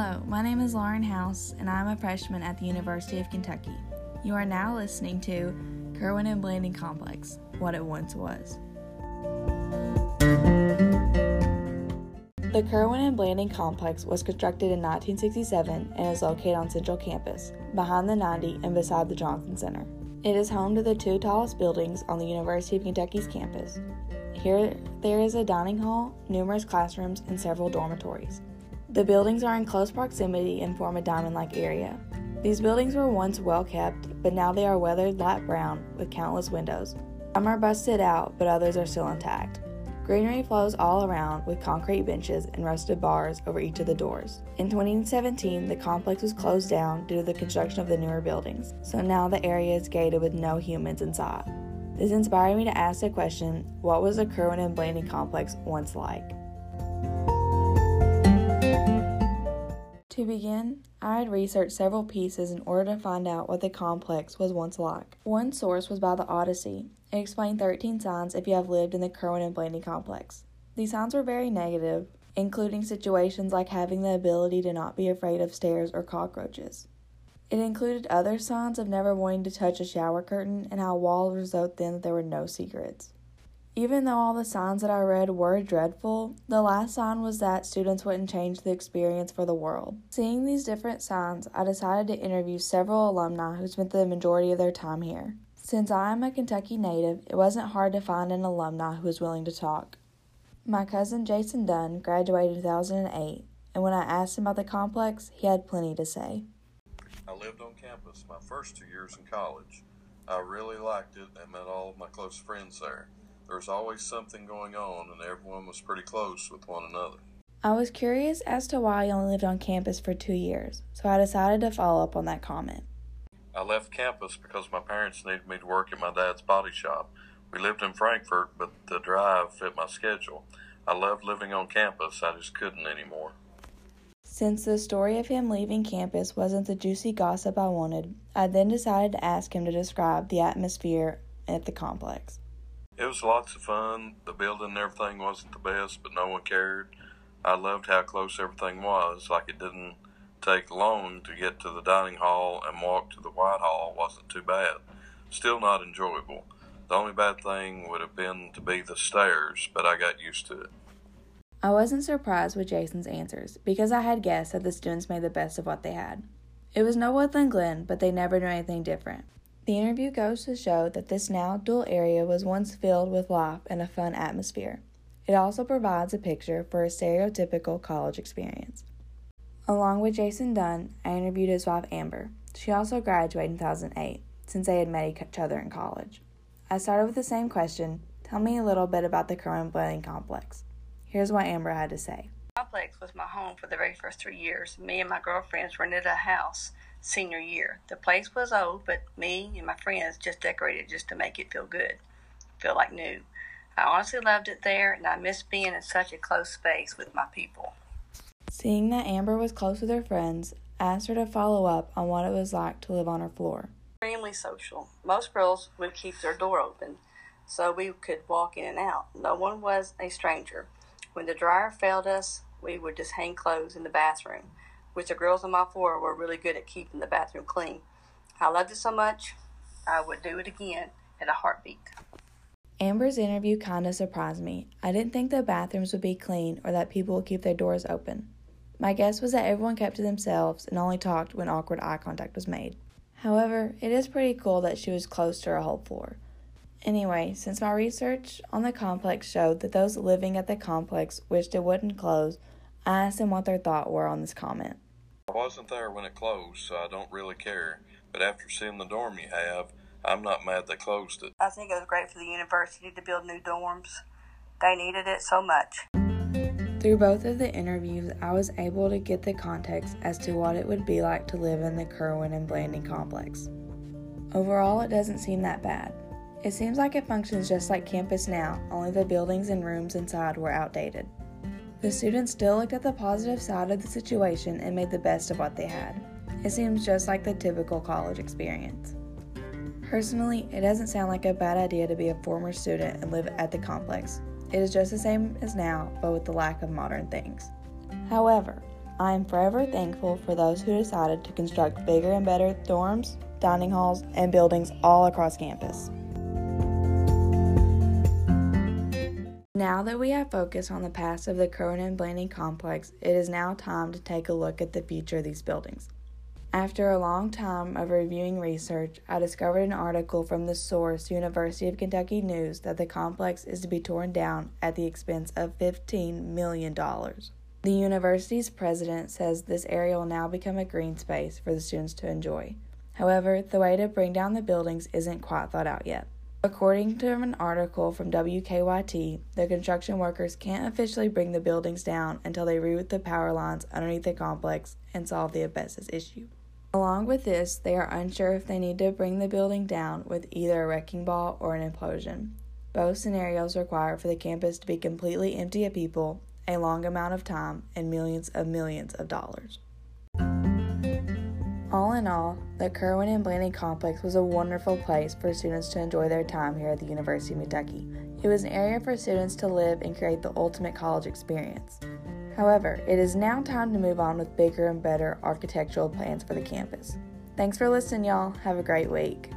Hello, my name is Lauren House, and I'm a freshman at the University of Kentucky. You are now listening to Kirwan and Blanding Complex What It Once Was. The Kirwan and Blanding Complex was constructed in 1967 and is located on Central Campus, behind the 90 and beside the Johnson Center. It is home to the two tallest buildings on the University of Kentucky's campus. Here, there is a dining hall, numerous classrooms, and several dormitories. The buildings are in close proximity and form a diamond like area. These buildings were once well kept, but now they are weathered light brown with countless windows. Some are busted out, but others are still intact. Greenery flows all around with concrete benches and rusted bars over each of the doors. In 2017, the complex was closed down due to the construction of the newer buildings, so now the area is gated with no humans inside. This inspired me to ask the question what was the Kirwan and Blanding complex once like? To begin, I had researched several pieces in order to find out what the complex was once like. One source was by the Odyssey. It explained 13 signs if you have lived in the Kirwan and Blanding complex. These signs were very negative, including situations like having the ability to not be afraid of stairs or cockroaches. It included other signs of never wanting to touch a shower curtain and how walls result then that there were no secrets. Even though all the signs that I read were dreadful, the last sign was that students wouldn't change the experience for the world. Seeing these different signs, I decided to interview several alumni who spent the majority of their time here. Since I am a Kentucky native, it wasn't hard to find an alumni who was willing to talk. My cousin Jason Dunn graduated in 2008, and when I asked him about the complex, he had plenty to say. I lived on campus my first two years in college. I really liked it and met all of my close friends there. There was always something going on, and everyone was pretty close with one another. I was curious as to why I only lived on campus for two years, so I decided to follow up on that comment. I left campus because my parents needed me to work at my dad's body shop. We lived in Frankfort, but the drive fit my schedule. I loved living on campus, I just couldn't anymore. Since the story of him leaving campus wasn't the juicy gossip I wanted, I then decided to ask him to describe the atmosphere at the complex. It was lots of fun. The building and everything wasn't the best, but no one cared. I loved how close everything was. Like it didn't take long to get to the dining hall and walk to the White Hall wasn't too bad. Still not enjoyable. The only bad thing would have been to be the stairs, but I got used to it. I wasn't surprised with Jason's answers because I had guessed that the students made the best of what they had. It was no Woodland Glen, but they never knew anything different. The interview goes to show that this now dual area was once filled with life and a fun atmosphere. It also provides a picture for a stereotypical college experience. Along with Jason Dunn, I interviewed his wife Amber. She also graduated in 2008, since they had met each other in college. I started with the same question Tell me a little bit about the Kirwan Blanding complex. Here's what Amber had to say. Complex was my home for the very first three years. Me and my girlfriends rented a house senior year. The place was old, but me and my friends just decorated just to make it feel good, feel like new. I honestly loved it there, and I miss being in such a close space with my people. Seeing that Amber was close with her friends, I asked her to follow up on what it was like to live on her floor. Extremely social. Most girls would keep their door open so we could walk in and out. No one was a stranger. When the dryer failed us, we would just hang clothes in the bathroom which the girls on my floor were really good at keeping the bathroom clean. I loved it so much, I would do it again in a heartbeat. Amber's interview kind of surprised me. I didn't think the bathrooms would be clean or that people would keep their doors open. My guess was that everyone kept to themselves and only talked when awkward eye contact was made. However, it is pretty cool that she was close to her whole floor. Anyway, since my research on the complex showed that those living at the complex wished it wouldn't close, I asked them what their thoughts were on this comment. I wasn't there when it closed, so I don't really care. But after seeing the dorm you have, I'm not mad they closed it. I think it was great for the university to build new dorms. They needed it so much. Through both of the interviews, I was able to get the context as to what it would be like to live in the Kirwan and Blanding complex. Overall, it doesn't seem that bad. It seems like it functions just like campus now, only the buildings and rooms inside were outdated. The students still looked at the positive side of the situation and made the best of what they had. It seems just like the typical college experience. Personally, it doesn't sound like a bad idea to be a former student and live at the complex. It is just the same as now, but with the lack of modern things. However, I am forever thankful for those who decided to construct bigger and better dorms, dining halls, and buildings all across campus. Now that we have focused on the past of the and Blanding complex, it is now time to take a look at the future of these buildings. After a long time of reviewing research, I discovered an article from the source University of Kentucky News that the complex is to be torn down at the expense of $15 million. The university's president says this area will now become a green space for the students to enjoy. However, the way to bring down the buildings isn't quite thought out yet. According to an article from WKYT, the construction workers can't officially bring the buildings down until they reroute the power lines underneath the complex and solve the asbestos issue. Along with this, they are unsure if they need to bring the building down with either a wrecking ball or an implosion. Both scenarios require for the campus to be completely empty of people, a long amount of time, and millions of millions of dollars. All in all, the Kirwan and Blanding complex was a wonderful place for students to enjoy their time here at the University of Kentucky. It was an area for students to live and create the ultimate college experience. However, it is now time to move on with bigger and better architectural plans for the campus. Thanks for listening, y'all. Have a great week.